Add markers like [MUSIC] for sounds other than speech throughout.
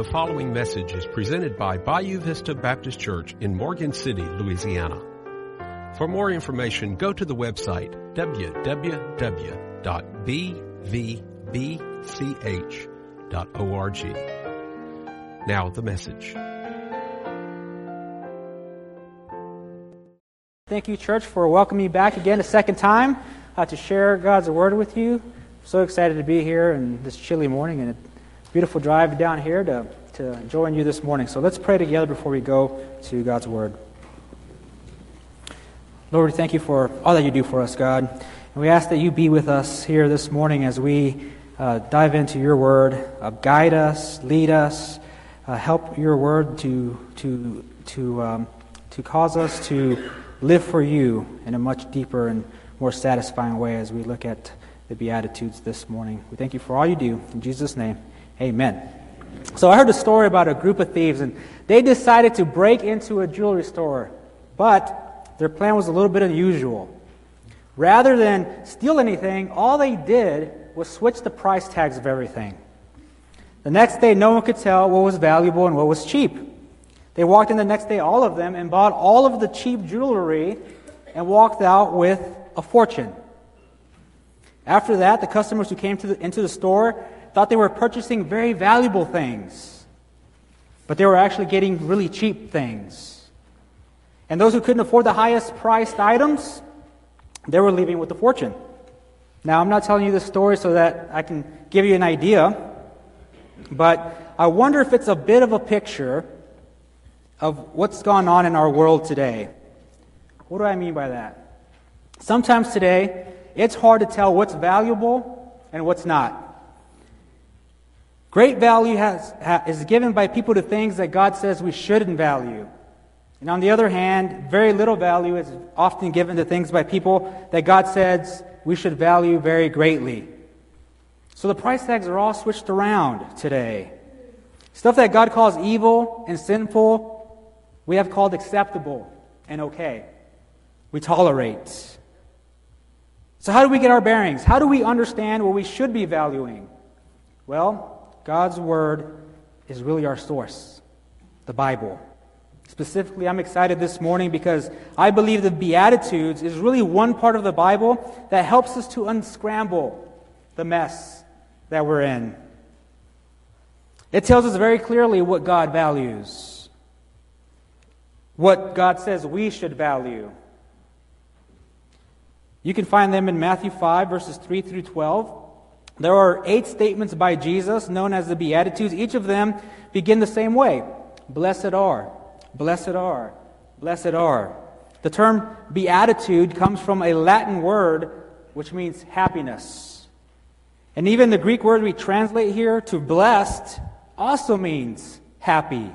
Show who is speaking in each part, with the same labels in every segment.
Speaker 1: The following message is presented by Bayou Vista Baptist Church in Morgan City, Louisiana. For more information, go to the website www.bvbch.org. Now the message.
Speaker 2: Thank you, church, for welcoming me back again a second time uh, to share God's word with you. So excited to be here in this chilly morning and a beautiful drive down here to, to join you this morning. So let's pray together before we go to God's word. Lord, we thank you for all that you do for us, God. And we ask that you be with us here this morning as we uh, dive into your word. Uh, guide us, lead us, uh, help your word to, to, to, um, to cause us to live for you in a much deeper and more satisfying way as we look at the Beatitudes this morning. We thank you for all you do. In Jesus' name, amen. So I heard a story about a group of thieves, and they decided to break into a jewelry store, but their plan was a little bit unusual. Rather than steal anything, all they did was switch the price tags of everything. The next day, no one could tell what was valuable and what was cheap. They walked in the next day, all of them, and bought all of the cheap jewelry and walked out with a fortune. After that, the customers who came the, into the store thought they were purchasing very valuable things, but they were actually getting really cheap things. And those who couldn't afford the highest priced items, they were leaving with a fortune. Now, I'm not telling you this story so that I can give you an idea, but I wonder if it's a bit of a picture of what's gone on in our world today. What do I mean by that? Sometimes today, it's hard to tell what's valuable and what's not. Great value has, ha, is given by people to things that God says we shouldn't value. And on the other hand, very little value is often given to things by people that God says we should value very greatly. So the price tags are all switched around today. Stuff that God calls evil and sinful we have called acceptable and okay. We tolerate. So, how do we get our bearings? How do we understand what we should be valuing? Well, God's Word is really our source, the Bible. Specifically, I'm excited this morning because I believe the Beatitudes is really one part of the Bible that helps us to unscramble the mess that we're in. It tells us very clearly what God values what God says we should value. You can find them in Matthew 5, verses 3 through 12. There are eight statements by Jesus known as the Beatitudes. Each of them begin the same way Blessed are, blessed are, blessed are. The term beatitude comes from a Latin word which means happiness. And even the Greek word we translate here to blessed also means happy.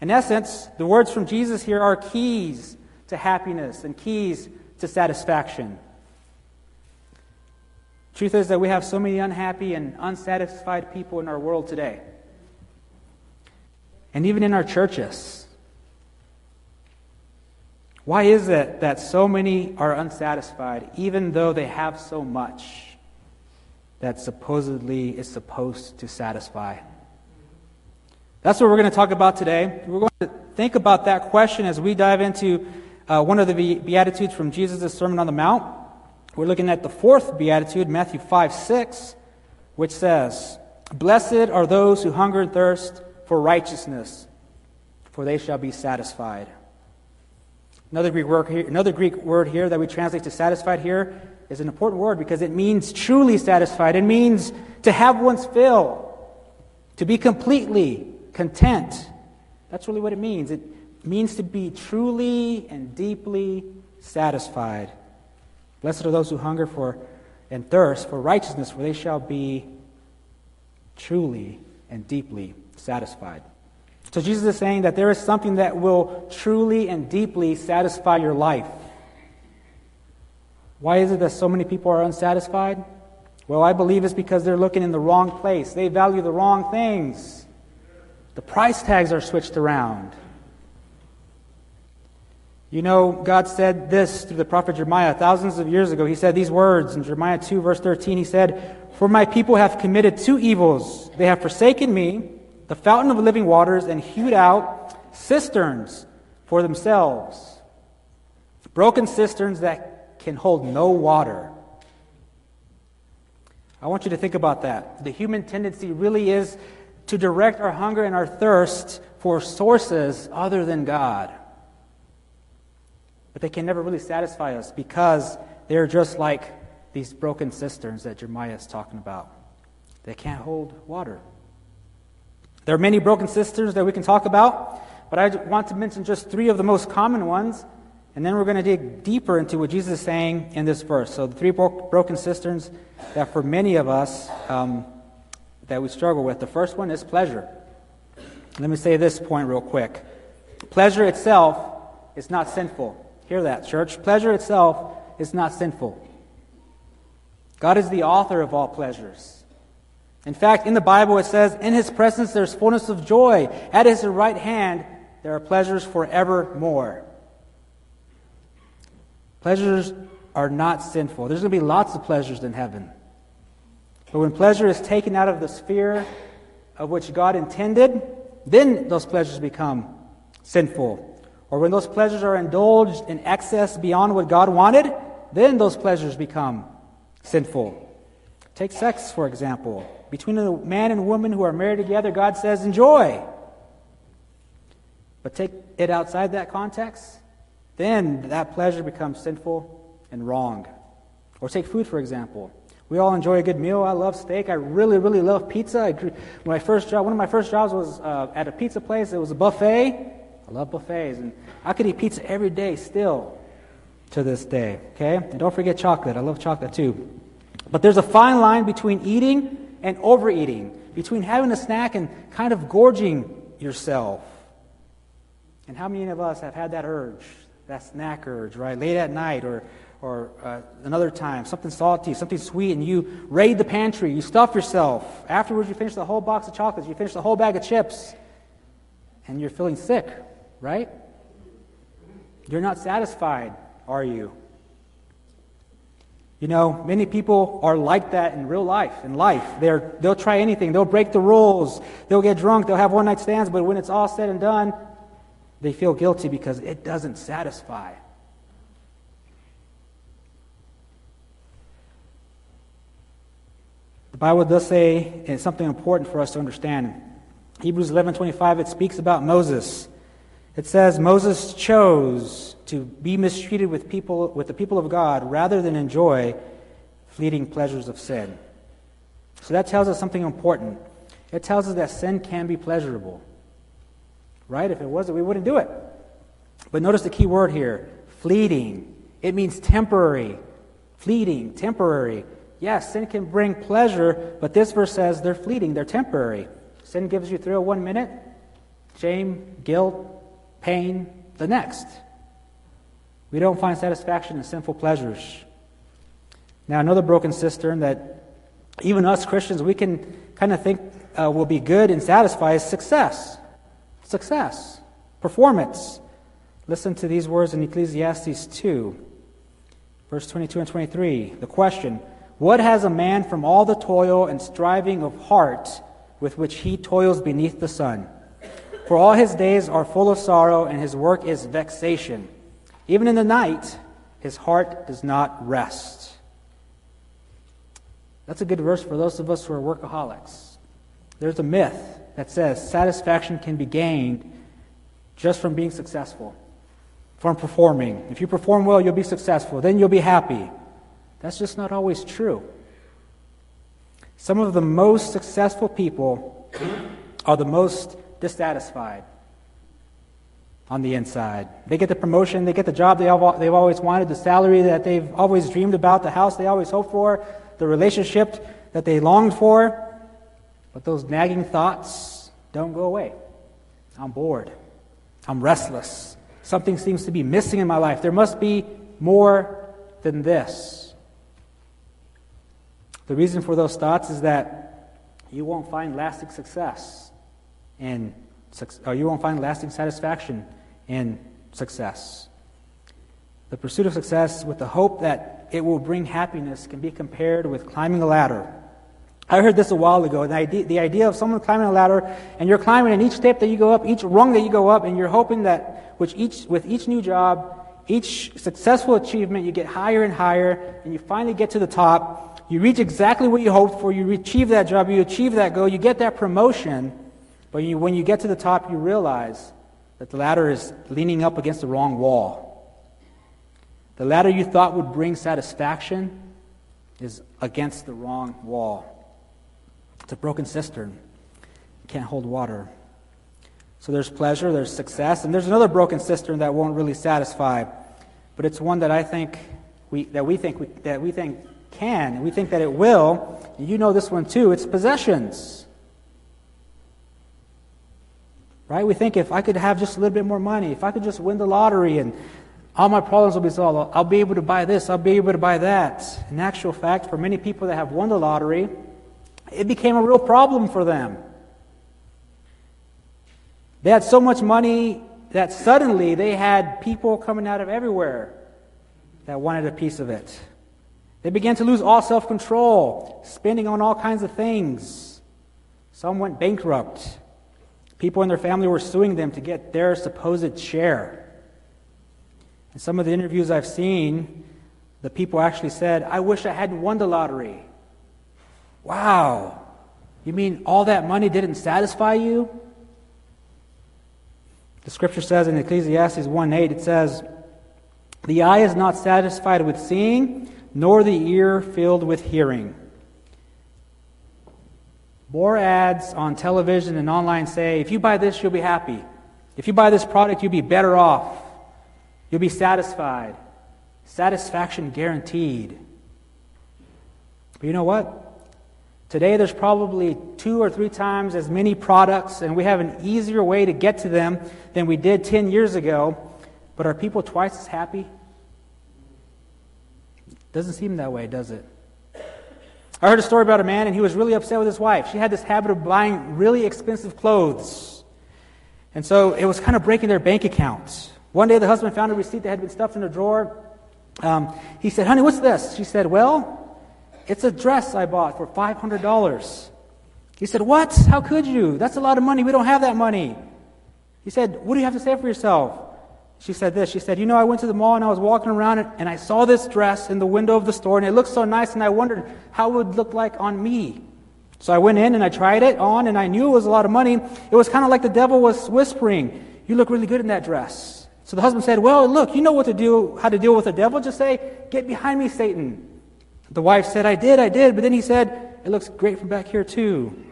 Speaker 2: In essence, the words from Jesus here are keys to happiness and keys to satisfaction. Truth is that we have so many unhappy and unsatisfied people in our world today. And even in our churches. Why is it that so many are unsatisfied, even though they have so much that supposedly is supposed to satisfy? That's what we're going to talk about today. We're going to think about that question as we dive into uh, one of the Beatitudes from Jesus' Sermon on the Mount. We're looking at the fourth Beatitude, Matthew 5 6, which says, Blessed are those who hunger and thirst for righteousness, for they shall be satisfied. Another Greek, word here, another Greek word here that we translate to satisfied here is an important word because it means truly satisfied. It means to have one's fill, to be completely content. That's really what it means. It means to be truly and deeply satisfied. Blessed are those who hunger for and thirst for righteousness, for they shall be truly and deeply satisfied. So Jesus is saying that there is something that will truly and deeply satisfy your life. Why is it that so many people are unsatisfied? Well, I believe it's because they're looking in the wrong place. They value the wrong things. The price tags are switched around. You know, God said this through the prophet Jeremiah thousands of years ago. He said these words in Jeremiah 2, verse 13. He said, For my people have committed two evils. They have forsaken me, the fountain of living waters and hewed out cisterns for themselves. Broken cisterns that can hold no water. I want you to think about that. The human tendency really is to direct our hunger and our thirst for sources other than God. But they can never really satisfy us because they're just like these broken cisterns that Jeremiah is talking about. They can't hold water. There are many broken cisterns that we can talk about, but I want to mention just three of the most common ones, and then we're going to dig deeper into what Jesus is saying in this verse. So, the three broken cisterns that for many of us um, that we struggle with. The first one is pleasure. Let me say this point real quick. Pleasure itself is not sinful. Hear that, church. Pleasure itself is not sinful. God is the author of all pleasures. In fact, in the Bible it says, In his presence there's fullness of joy. At his right hand there are pleasures forevermore. Pleasures are not sinful. There's going to be lots of pleasures in heaven. But when pleasure is taken out of the sphere of which God intended, then those pleasures become sinful. Or when those pleasures are indulged in excess beyond what God wanted, then those pleasures become sinful. Take sex, for example. Between a man and woman who are married together, God says, enjoy. But take it outside that context, then that pleasure becomes sinful and wrong. Or take food, for example. We all enjoy a good meal. I love steak. I really, really love pizza. I, my first job, one of my first jobs was uh, at a pizza place. It was a buffet. I love buffets, and I could eat pizza every day still to this day. Okay, and don't forget chocolate. I love chocolate too. But there's a fine line between eating and overeating, between having a snack and kind of gorging yourself. And how many of us have had that urge, that snack urge, right, late at night or or uh, another time, something salty, something sweet, and you raid the pantry, you stuff yourself. Afterwards, you finish the whole box of chocolates, you finish the whole bag of chips, and you're feeling sick, right? You're not satisfied, are you? You know, many people are like that in real life, in life. They're, they'll try anything. They'll break the rules. They'll get drunk. They'll have one night stands. But when it's all said and done, they feel guilty because it doesn't satisfy. The Bible does say it's something important for us to understand. Hebrews 11:25 it speaks about Moses. It says Moses chose to be mistreated with people with the people of God rather than enjoy fleeting pleasures of sin. So that tells us something important. It tells us that sin can be pleasurable. Right? If it wasn't, we wouldn't do it. But notice the key word here, fleeting. It means temporary. Fleeting, temporary. Yes, sin can bring pleasure, but this verse says they're fleeting, they're temporary. Sin gives you thrill oh one minute, shame, guilt, pain the next. We don't find satisfaction in sinful pleasures. Now, another broken cistern that even us Christians, we can kind of think uh, will be good and satisfy is success. Success. Performance. Listen to these words in Ecclesiastes 2, verse 22 and 23. The question what has a man from all the toil and striving of heart with which he toils beneath the sun? For all his days are full of sorrow, and his work is vexation. Even in the night, his heart does not rest. That's a good verse for those of us who are workaholics. There's a myth that says satisfaction can be gained just from being successful, from performing. If you perform well, you'll be successful. Then you'll be happy. That's just not always true. Some of the most successful people are the most dissatisfied on the inside. They get the promotion, they get the job they've always wanted, the salary that they've always dreamed about, the house they always hoped for, the relationship that they longed for. But those nagging thoughts don't go away. I'm bored. I'm restless. Something seems to be missing in my life. There must be more than this. The reason for those thoughts is that you won't find lasting success in, or oh, you won't find lasting satisfaction in success. The pursuit of success with the hope that it will bring happiness can be compared with climbing a ladder. I heard this a while ago. The idea, the idea of someone climbing a ladder, and you're climbing, and each step that you go up, each rung that you go up, and you're hoping that with each, with each new job, each successful achievement, you get higher and higher, and you finally get to the top. You reach exactly what you hoped for. You achieve that job. You achieve that goal. You get that promotion. But you, when you get to the top, you realize that the ladder is leaning up against the wrong wall. The ladder you thought would bring satisfaction is against the wrong wall. It's a broken cistern. It can't hold water. So there's pleasure, there's success, and there's another broken cistern that won't really satisfy. But it's one that I think we, that we think we, that we think can, and we think that it will. You know this one too. It's possessions. Right? We think if I could have just a little bit more money, if I could just win the lottery and all my problems will be solved, I'll be able to buy this, I'll be able to buy that. In actual fact, for many people that have won the lottery, it became a real problem for them. They had so much money that suddenly they had people coming out of everywhere that wanted a piece of it. They began to lose all self control, spending on all kinds of things. Some went bankrupt. People in their family were suing them to get their supposed share. In some of the interviews I've seen, the people actually said, I wish I hadn't won the lottery. Wow. You mean all that money didn't satisfy you? The scripture says in Ecclesiastes 1 8, it says, The eye is not satisfied with seeing, nor the ear filled with hearing. More ads on television and online say, if you buy this, you'll be happy. If you buy this product, you'll be better off. You'll be satisfied. Satisfaction guaranteed. But you know what? Today, there's probably two or three times as many products, and we have an easier way to get to them than we did 10 years ago. But are people twice as happy? Doesn't seem that way, does it? I heard a story about a man, and he was really upset with his wife. She had this habit of buying really expensive clothes. And so it was kind of breaking their bank accounts. One day, the husband found a receipt that had been stuffed in a drawer. Um, he said, Honey, what's this? She said, Well, it's a dress I bought for $500. He said, What? How could you? That's a lot of money. We don't have that money. He said, What do you have to say for yourself? She said this. She said, You know, I went to the mall and I was walking around and I saw this dress in the window of the store and it looked so nice and I wondered how it would look like on me. So I went in and I tried it on and I knew it was a lot of money. It was kind of like the devil was whispering, You look really good in that dress. So the husband said, Well, look, you know what to do, how to deal with the devil. Just say, Get behind me, Satan. The wife said, I did, I did. But then he said, It looks great from back here, too.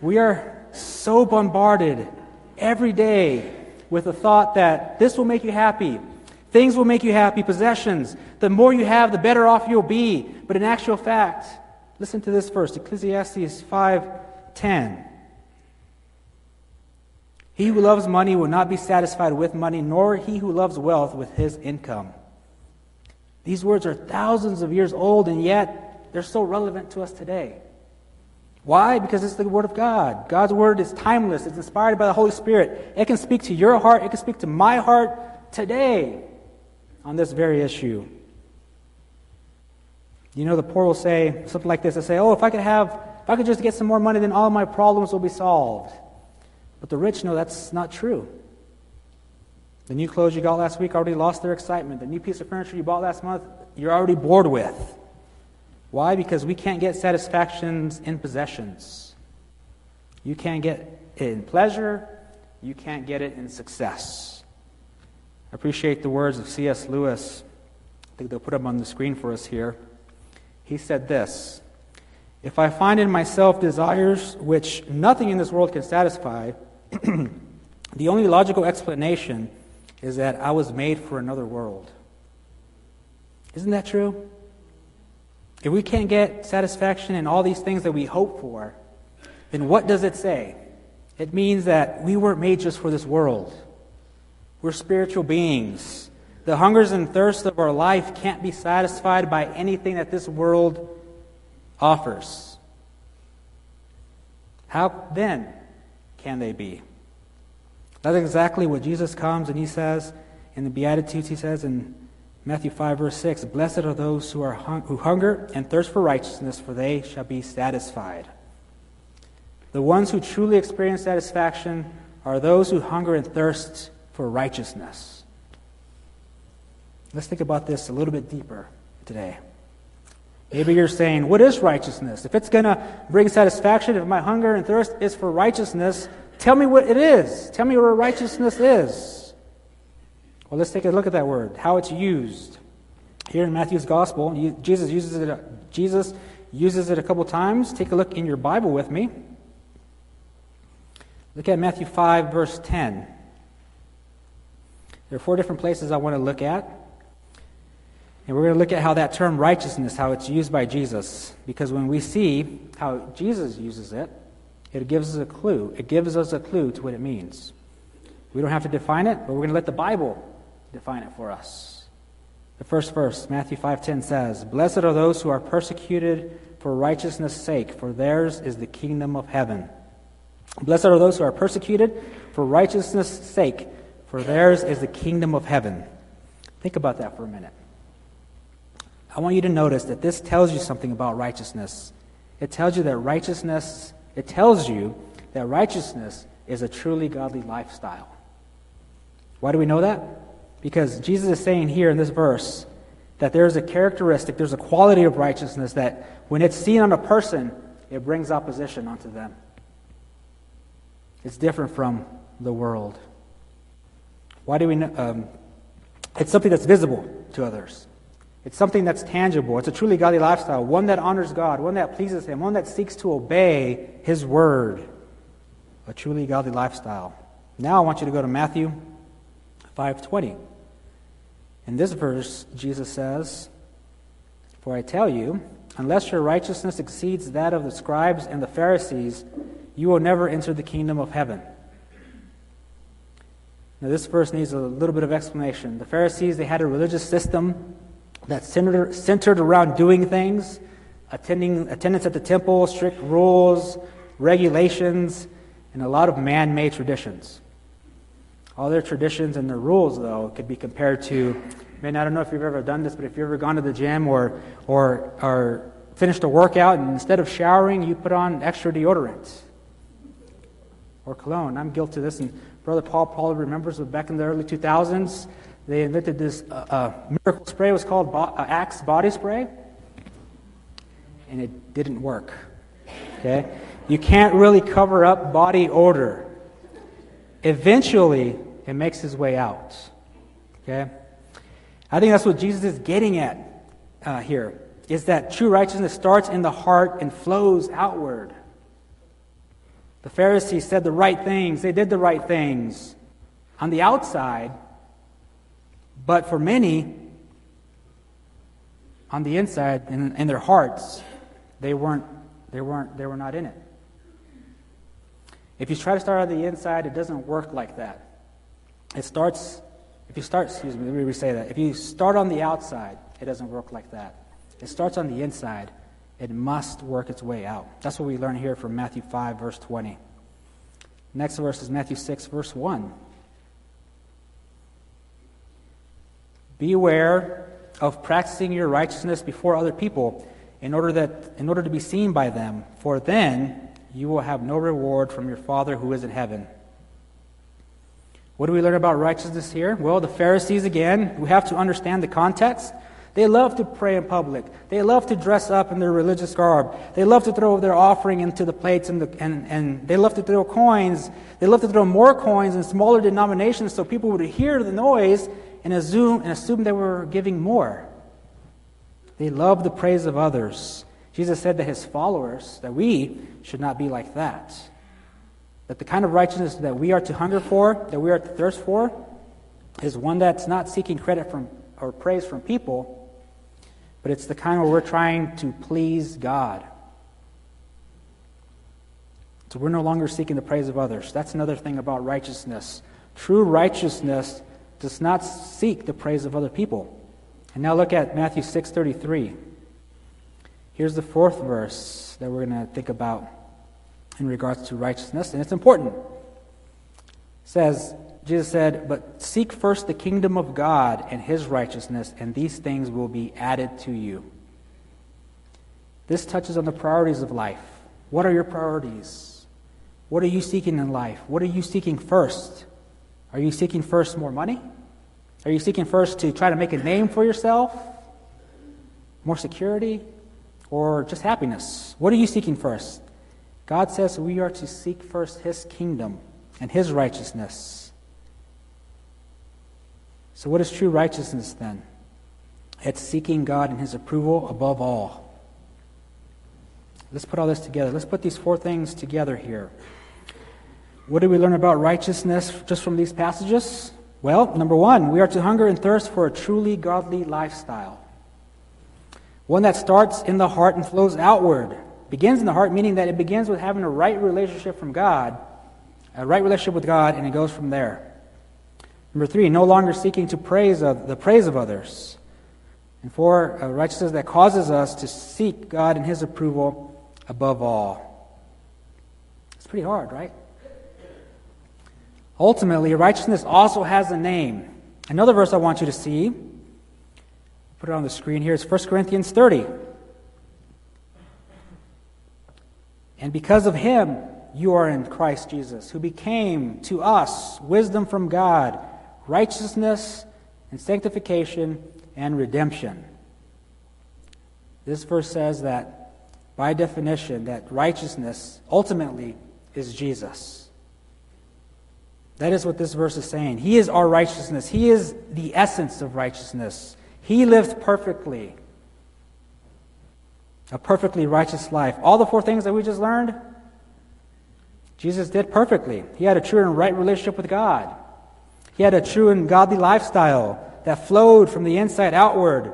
Speaker 2: we are so bombarded every day with the thought that this will make you happy. Things will make you happy, possessions. The more you have, the better off you'll be. But in actual fact, listen to this verse, Ecclesiastes 5:10. He who loves money will not be satisfied with money, nor he who loves wealth with his income. These words are thousands of years old, and yet they're so relevant to us today. Why? Because it's the Word of God. God's Word is timeless, it's inspired by the Holy Spirit. It can speak to your heart, it can speak to my heart today on this very issue. You know, the poor will say something like this. They say, Oh, if I could have, if I could just get some more money, then all my problems will be solved. But the rich know that's not true. The new clothes you got last week already lost their excitement. The new piece of furniture you bought last month, you're already bored with. Why? Because we can't get satisfactions in possessions. You can't get it in pleasure, you can't get it in success. I appreciate the words of C.S. Lewis. I think they'll put them on the screen for us here. He said this If I find in myself desires which nothing in this world can satisfy, [CLEARS THROAT] the only logical explanation is that I was made for another world. Isn't that true? If we can't get satisfaction in all these things that we hope for, then what does it say? It means that we weren't made just for this world. We're spiritual beings. The hungers and thirsts of our life can't be satisfied by anything that this world offers. How then can they be? That's exactly what Jesus comes and he says in the Beatitudes, he says in Matthew 5, verse 6 Blessed are those who, are hung- who hunger and thirst for righteousness, for they shall be satisfied. The ones who truly experience satisfaction are those who hunger and thirst for righteousness. Let's think about this a little bit deeper today. Maybe you're saying, What is righteousness? If it's going to bring satisfaction, if my hunger and thirst is for righteousness, tell me what it is. Tell me what righteousness is. Well, let's take a look at that word, how it's used. Here in Matthew's Gospel, Jesus uses it, uh, Jesus uses it a couple times. Take a look in your Bible with me. Look at Matthew 5, verse 10. There are four different places I want to look at. And we're going to look at how that term righteousness, how it's used by Jesus. Because when we see how Jesus uses it, it gives us a clue. It gives us a clue to what it means. We don't have to define it, but we're going to let the Bible define it for us. The first verse, Matthew 5:10 says, "Blessed are those who are persecuted for righteousness' sake, for theirs is the kingdom of heaven." Blessed are those who are persecuted for righteousness' sake, for theirs is the kingdom of heaven. Think about that for a minute. I want you to notice that this tells you something about righteousness. It tells you that righteousness, it tells you that righteousness is a truly godly lifestyle. Why do we know that? Because Jesus is saying here in this verse that there's a characteristic, there's a quality of righteousness that when it's seen on a person, it brings opposition onto them. It's different from the world. Why do we know? Um, it's something that's visible to others. It's something that's tangible. It's a truly godly lifestyle, one that honors God, one that pleases Him, one that seeks to obey His word. A truly godly lifestyle. Now I want you to go to Matthew 5:20. In this verse, Jesus says, "For I tell you, unless your righteousness exceeds that of the scribes and the Pharisees, you will never enter the kingdom of heaven." Now this verse needs a little bit of explanation. The Pharisees, they had a religious system that centered, centered around doing things, attending, attendance at the temple, strict rules, regulations, and a lot of man made traditions. All their traditions and their rules, though, could be compared to, man, I don't know if you've ever done this, but if you've ever gone to the gym or, or, or finished a workout and instead of showering, you put on extra deodorant or cologne. I'm guilty of this, and Brother Paul probably remembers back in the early 2000s, they invented this uh, uh, miracle spray. It was called Bo- uh, Axe Body Spray, and it didn't work. Okay? You can't really cover up body odor. Eventually, it makes his way out. Okay? I think that's what Jesus is getting at uh, here. Is that true righteousness starts in the heart and flows outward. The Pharisees said the right things, they did the right things on the outside, but for many, on the inside, in, in their hearts, they weren't, they weren't, they were not in it. If you try to start on the inside, it doesn't work like that. It starts, if you start, excuse me, let me re-say that. If you start on the outside, it doesn't work like that. It starts on the inside. It must work its way out. That's what we learn here from Matthew 5, verse 20. Next verse is Matthew 6, verse 1. Beware of practicing your righteousness before other people in order, that, in order to be seen by them, for then you will have no reward from your Father who is in heaven. What do we learn about righteousness here? Well, the Pharisees, again, we have to understand the context. They love to pray in public. They love to dress up in their religious garb. They love to throw their offering into the plates and, the, and, and they love to throw coins. They love to throw more coins in smaller denominations so people would hear the noise and assume, and assume they were giving more. They love the praise of others. Jesus said that his followers, that we should not be like that. That the kind of righteousness that we are to hunger for, that we are to thirst for, is one that's not seeking credit from or praise from people, but it's the kind where we're trying to please God. So we're no longer seeking the praise of others. That's another thing about righteousness. True righteousness does not seek the praise of other people. And now look at Matthew 6:33. Here's the fourth verse that we're going to think about in regards to righteousness, and it's important. It says, Jesus said, But seek first the kingdom of God and his righteousness, and these things will be added to you. This touches on the priorities of life. What are your priorities? What are you seeking in life? What are you seeking first? Are you seeking first more money? Are you seeking first to try to make a name for yourself? More security? Or just happiness? What are you seeking first? God says we are to seek first His kingdom and His righteousness. So, what is true righteousness then? It's seeking God and His approval above all. Let's put all this together. Let's put these four things together here. What do we learn about righteousness just from these passages? Well, number one, we are to hunger and thirst for a truly godly lifestyle. One that starts in the heart and flows outward. Begins in the heart, meaning that it begins with having a right relationship from God, a right relationship with God, and it goes from there. Number three, no longer seeking to praise of, the praise of others. And four, righteousness that causes us to seek God and His approval above all. It's pretty hard, right? Ultimately, righteousness also has a name. Another verse I want you to see, put it on the screen here, is 1 Corinthians 30. And because of him, you are in Christ Jesus, who became to us wisdom from God, righteousness and sanctification and redemption. This verse says that, by definition, that righteousness ultimately is Jesus. That is what this verse is saying. He is our righteousness. He is the essence of righteousness. He lived perfectly a perfectly righteous life. All the four things that we just learned, Jesus did perfectly. He had a true and right relationship with God. He had a true and godly lifestyle that flowed from the inside outward.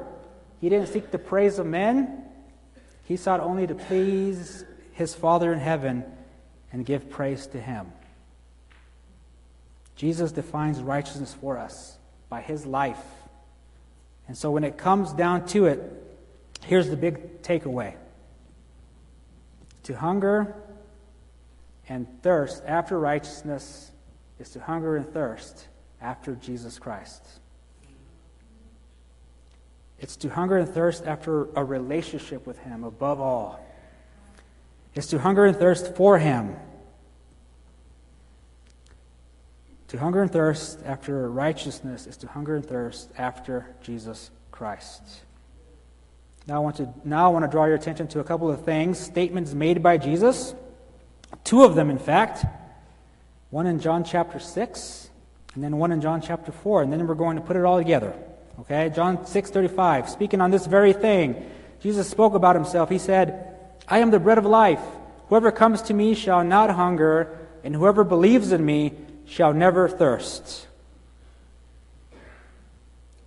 Speaker 2: He didn't seek the praise of men. He sought only to please his Father in heaven and give praise to him. Jesus defines righteousness for us by his life. And so when it comes down to it, Here's the big takeaway to hunger and thirst after righteousness is to hunger and thirst after Jesus Christ. It's to hunger and thirst after a relationship with Him above all. It's to hunger and thirst for Him. To hunger and thirst after righteousness is to hunger and thirst after Jesus Christ. Now I want to now I want to draw your attention to a couple of things, statements made by Jesus. Two of them, in fact. One in John chapter 6, and then one in John chapter 4, and then we're going to put it all together. Okay? John 6:35, speaking on this very thing, Jesus spoke about himself. He said, "I am the bread of life. Whoever comes to me shall not hunger, and whoever believes in me shall never thirst."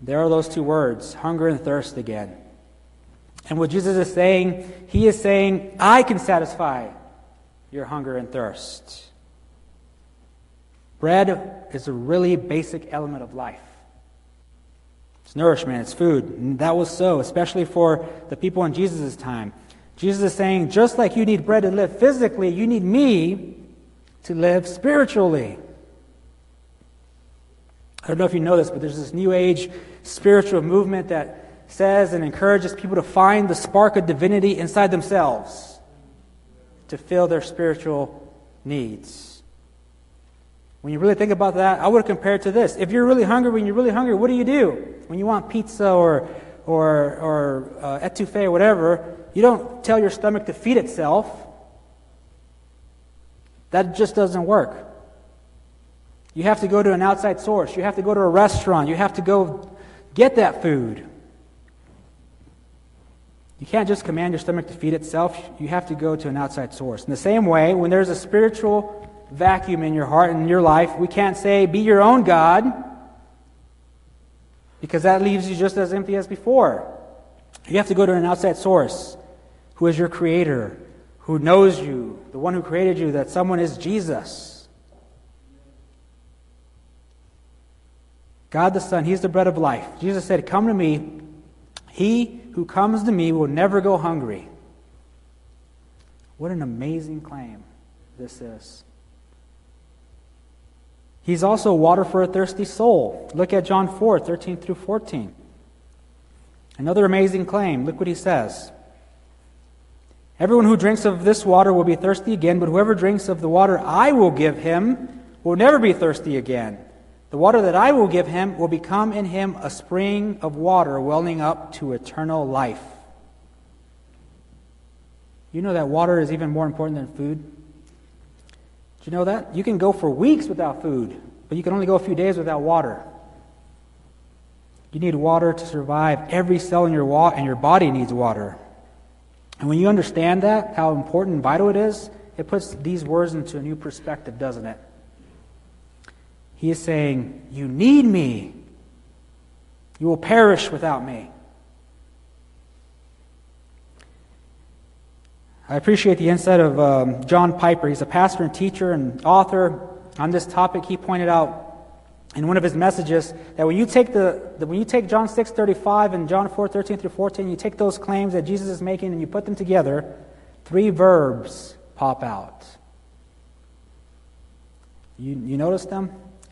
Speaker 2: There are those two words, hunger and thirst again. And what Jesus is saying, he is saying, I can satisfy your hunger and thirst. Bread is a really basic element of life. It's nourishment, it's food. And that was so, especially for the people in Jesus' time. Jesus is saying, just like you need bread to live physically, you need me to live spiritually. I don't know if you know this, but there's this new age spiritual movement that says and encourages people to find the spark of divinity inside themselves to fill their spiritual needs. When you really think about that, I would compare it to this. If you're really hungry, when you're really hungry, what do you do? When you want pizza or, or, or uh, etouffee or whatever, you don't tell your stomach to feed itself. That just doesn't work. You have to go to an outside source. You have to go to a restaurant. You have to go get that food. You can't just command your stomach to feed itself. You have to go to an outside source. In the same way, when there's a spiritual vacuum in your heart and in your life, we can't say, be your own God, because that leaves you just as empty as before. You have to go to an outside source who is your creator, who knows you, the one who created you, that someone is Jesus. God the Son, He's the bread of life. Jesus said, Come to me, He who comes to me will never go hungry. What an amazing claim this is. He's also water for a thirsty soul. Look at John 4 13 through 14. Another amazing claim. Look what he says. Everyone who drinks of this water will be thirsty again, but whoever drinks of the water I will give him will never be thirsty again. The water that I will give him will become in him a spring of water welling up to eternal life. You know that water is even more important than food? Do you know that? You can go for weeks without food, but you can only go a few days without water. You need water to survive. Every cell in your, wa- in your body needs water. And when you understand that, how important and vital it is, it puts these words into a new perspective, doesn't it? He is saying, You need me. You will perish without me. I appreciate the insight of um, John Piper. He's a pastor and teacher and author on this topic. He pointed out in one of his messages that when you take the, the when you take John 6:35 and John 4:13 through 14, you take those claims that Jesus is making and you put them together, three verbs pop out. You, you notice them?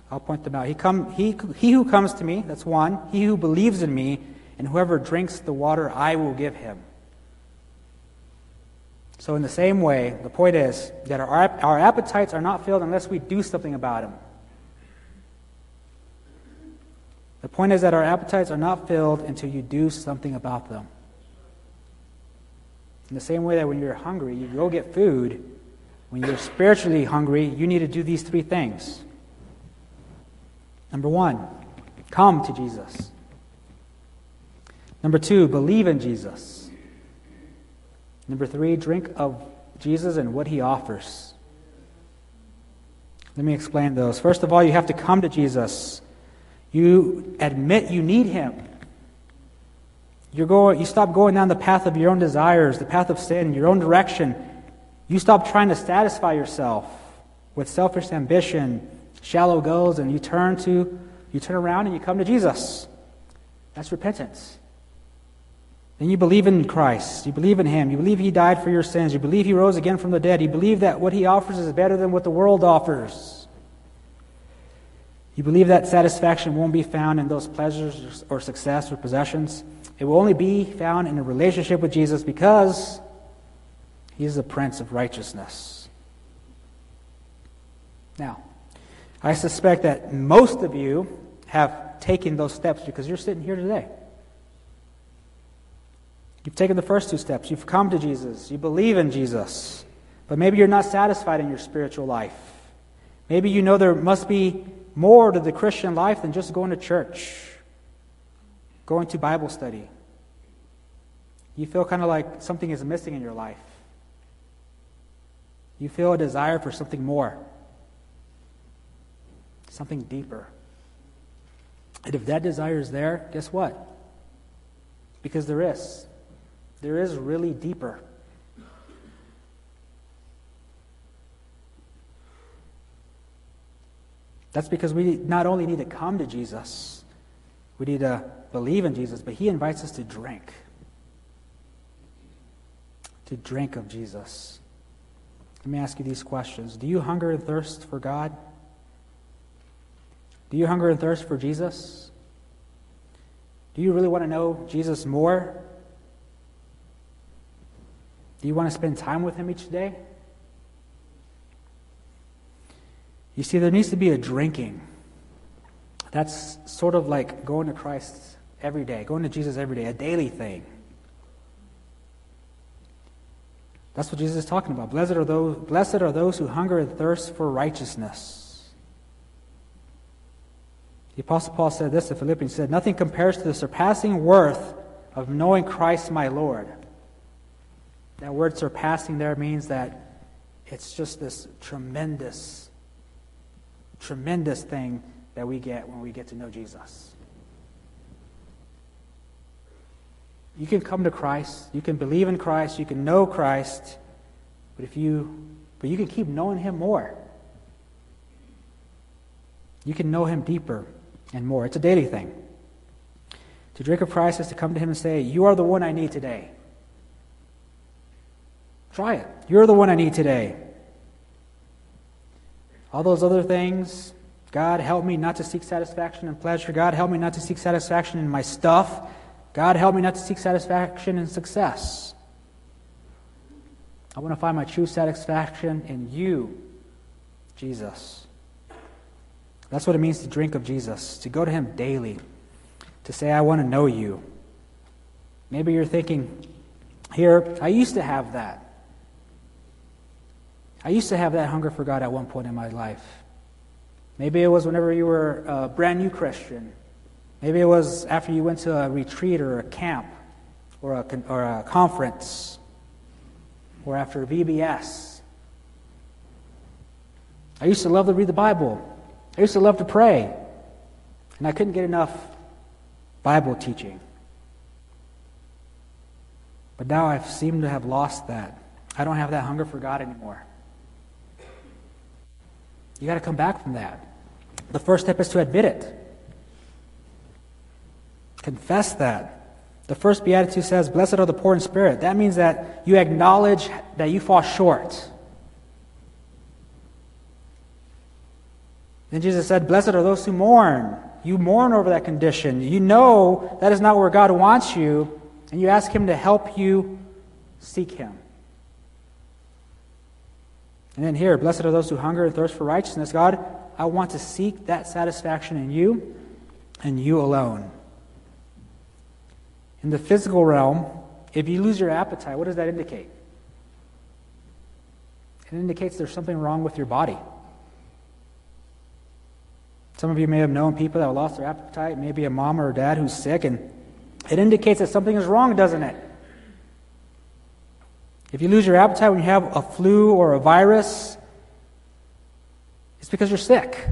Speaker 2: I'll point them out. He, come, he, he who comes to me, that's one. He who believes in me, and whoever drinks the water I will give him. So, in the same way, the point is that our, our appetites are not filled unless we do something about them. The point is that our appetites are not filled until you do something about them. In the same way that when you're hungry, you go get food. When you're spiritually hungry, you need to do these three things. Number one, come to Jesus. Number two, believe in Jesus. Number three, drink of Jesus and what he offers. Let me explain those. First of all, you have to come to Jesus. You admit you need him. you go, you stop going down the path of your own desires, the path of sin, your own direction. You stop trying to satisfy yourself with selfish ambition, shallow goes and you turn to you turn around and you come to Jesus. That's repentance. Then you believe in Christ. You believe in Him. You believe He died for your sins. You believe He rose again from the dead. You believe that what He offers is better than what the world offers. You believe that satisfaction won't be found in those pleasures or success or possessions. It will only be found in a relationship with Jesus because He is the Prince of righteousness. Now, I suspect that most of you have taken those steps because you're sitting here today. You've taken the first two steps. You've come to Jesus. You believe in Jesus. But maybe you're not satisfied in your spiritual life. Maybe you know there must be more to the Christian life than just going to church, going to Bible study. You feel kind of like something is missing in your life. You feel a desire for something more something deeper. And if that desire is there, guess what? Because there is. There is really deeper. That's because we not only need to come to Jesus, we need to believe in Jesus, but He invites us to drink. To drink of Jesus. Let me ask you these questions Do you hunger and thirst for God? Do you hunger and thirst for Jesus? Do you really want to know Jesus more? Do you want to spend time with Him each day? You see, there needs to be a drinking. That's sort of like going to Christ every day, going to Jesus every day, a daily thing. That's what Jesus is talking about. Blessed are those, blessed are those who hunger and thirst for righteousness. The Apostle Paul said this in Philippians, he said, Nothing compares to the surpassing worth of knowing Christ my Lord. That word surpassing there means that it's just this tremendous, tremendous thing that we get when we get to know Jesus. You can come to Christ, you can believe in Christ, you can know Christ, but if you but you can keep knowing him more. You can know him deeper and more. It's a daily thing. To drink of Christ is to come to Him and say, You are the one I need today. Try it. You're the one I need today. All those other things, God, help me not to seek satisfaction in pleasure. God, help me not to seek satisfaction in my stuff. God, help me not to seek satisfaction in success. I want to find my true satisfaction in you, Jesus. That's what it means to drink of Jesus, to go to Him daily, to say, I want to know you. Maybe you're thinking, here, I used to have that. I used to have that hunger for God at one point in my life. Maybe it was whenever you were a brand new Christian. Maybe it was after you went to a retreat or a camp or a, or a conference or after VBS. I used to love to read the Bible. I used to love to pray. And I couldn't get enough Bible teaching. But now I seem to have lost that. I don't have that hunger for God anymore. You got to come back from that. The first step is to admit it. Confess that. The first beatitude says, Blessed are the poor in spirit. That means that you acknowledge that you fall short. Then Jesus said, Blessed are those who mourn. You mourn over that condition. You know that is not where God wants you, and you ask Him to help you seek Him. And then here, blessed are those who hunger and thirst for righteousness. God, I want to seek that satisfaction in you and you alone. In the physical realm, if you lose your appetite, what does that indicate? It indicates there's something wrong with your body. Some of you may have known people that lost their appetite, maybe a mom or a dad who's sick, and it indicates that something is wrong, doesn't it? If you lose your appetite when you have a flu or a virus, it's because you're sick.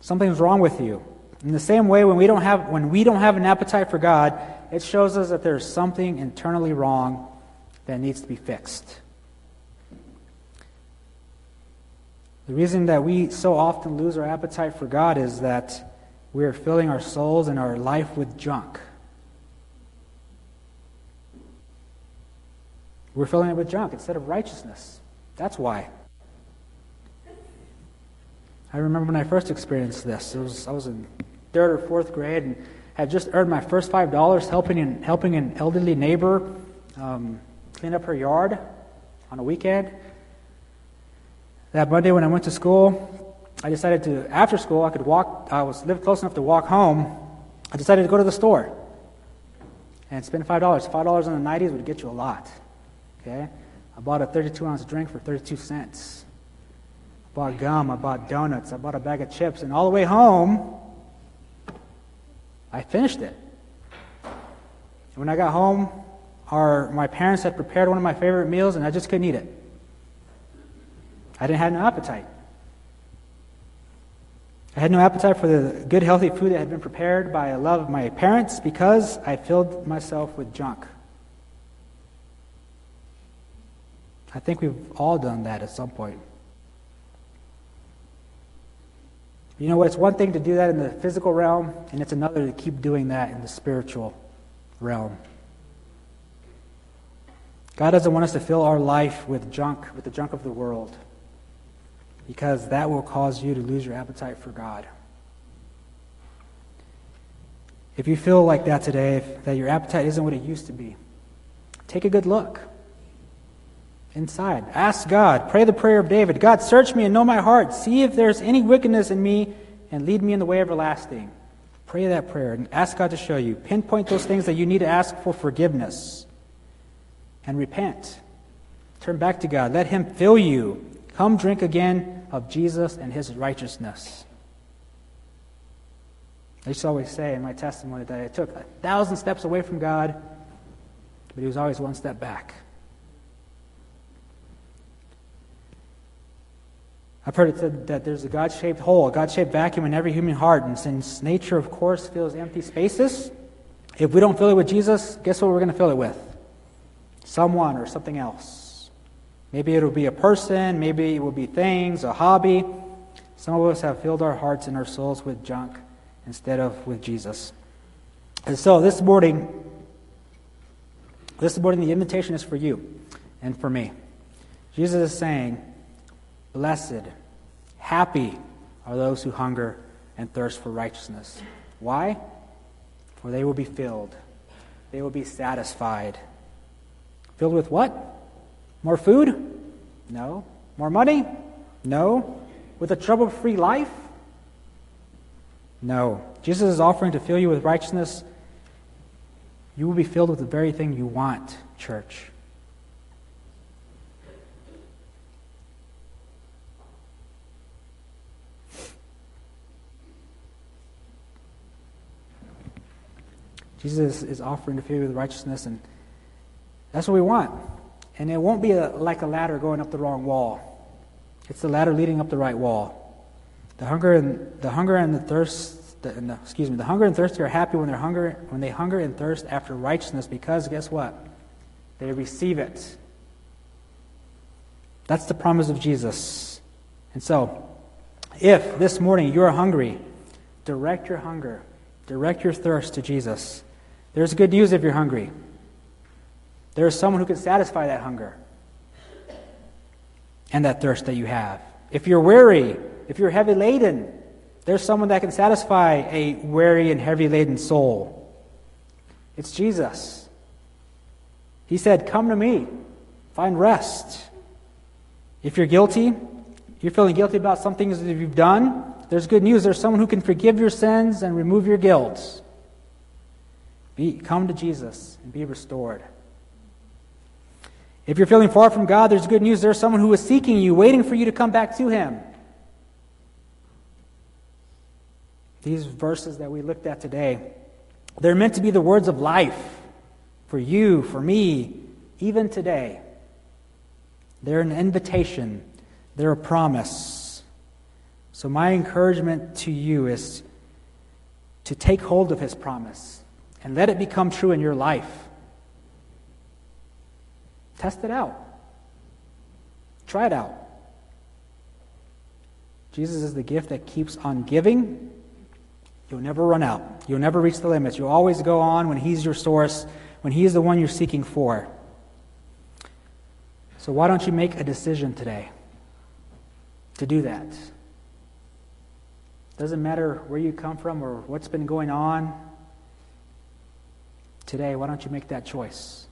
Speaker 2: Something's wrong with you. In the same way, when we don't have, when we don't have an appetite for God, it shows us that there's something internally wrong that needs to be fixed. The reason that we so often lose our appetite for God is that we are filling our souls and our life with junk. We're filling it with junk instead of righteousness. That's why. I remember when I first experienced this. Was, I was in third or fourth grade and had just earned my first five dollars helping in, helping an elderly neighbor um, clean up her yard on a weekend. That Monday when I went to school, I decided to after school I could walk. I was lived close enough to walk home. I decided to go to the store and spend five dollars. Five dollars in the '90s would get you a lot. Okay? I bought a 32 ounce drink for 32 cents. I bought gum, I bought donuts, I bought a bag of chips, and all the way home, I finished it. When I got home, our, my parents had prepared one of my favorite meals, and I just couldn't eat it. I didn't have no appetite. I had no appetite for the good, healthy food that had been prepared by a love of my parents because I filled myself with junk. I think we've all done that at some point. You know what? It's one thing to do that in the physical realm, and it's another to keep doing that in the spiritual realm. God doesn't want us to fill our life with junk, with the junk of the world, because that will cause you to lose your appetite for God. If you feel like that today, if, that your appetite isn't what it used to be, take a good look inside. Ask God. Pray the prayer of David God, search me and know my heart. See if there's any wickedness in me and lead me in the way everlasting. Pray that prayer and ask God to show you. Pinpoint those things that you need to ask for forgiveness and repent. Turn back to God. Let Him fill you. Come drink again of Jesus and His righteousness. I used to always say in my testimony that I took a thousand steps away from God, but He was always one step back. I've heard it said that there's a God shaped hole, a God shaped vacuum in every human heart. And since nature, of course, fills empty spaces, if we don't fill it with Jesus, guess what we're going to fill it with? Someone or something else. Maybe it'll be a person, maybe it will be things, a hobby. Some of us have filled our hearts and our souls with junk instead of with Jesus. And so this morning, this morning, the invitation is for you and for me. Jesus is saying, Blessed Happy are those who hunger and thirst for righteousness. Why? For they will be filled. They will be satisfied. Filled with what? More food? No. More money? No. With a trouble free life? No. Jesus is offering to fill you with righteousness. You will be filled with the very thing you want, church. Jesus is offering to fill you with righteousness, and that's what we want. And it won't be a, like a ladder going up the wrong wall. It's the ladder leading up the right wall. The hunger and the hunger and the thirst, the, and the, excuse me, the hunger and thirsty are happy when they hunger when they hunger and thirst after righteousness, because guess what? They receive it. That's the promise of Jesus. And so, if this morning you are hungry, direct your hunger, direct your thirst to Jesus. There's good news if you're hungry. There is someone who can satisfy that hunger and that thirst that you have. If you're weary, if you're heavy laden, there's someone that can satisfy a weary and heavy laden soul. It's Jesus. He said, Come to me, find rest. If you're guilty, you're feeling guilty about some things that you've done, there's good news. There's someone who can forgive your sins and remove your guilt. Be, come to Jesus and be restored. If you're feeling far from God, there's good news. There's someone who is seeking you, waiting for you to come back to Him. These verses that we looked at today, they're meant to be the words of life for you, for me, even today. They're an invitation, they're a promise. So, my encouragement to you is to take hold of His promise and let it become true in your life. Test it out. Try it out. Jesus is the gift that keeps on giving. You'll never run out. You'll never reach the limits. You'll always go on when He's your source, when He is the one you're seeking for. So, why don't you make a decision today to do that? Doesn't matter where you come from or what's been going on today, why don't you make that choice?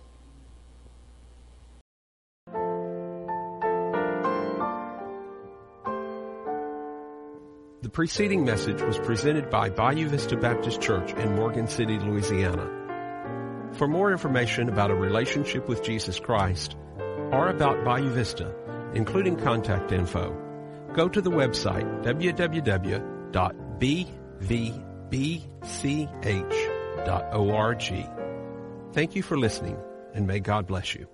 Speaker 1: The preceding message was presented by Bayou Vista Baptist Church in Morgan City, Louisiana. For more information about a relationship with Jesus Christ or about Bayou Vista, including contact info, go to the website www.bvbch.org. Thank you for listening, and may God bless you.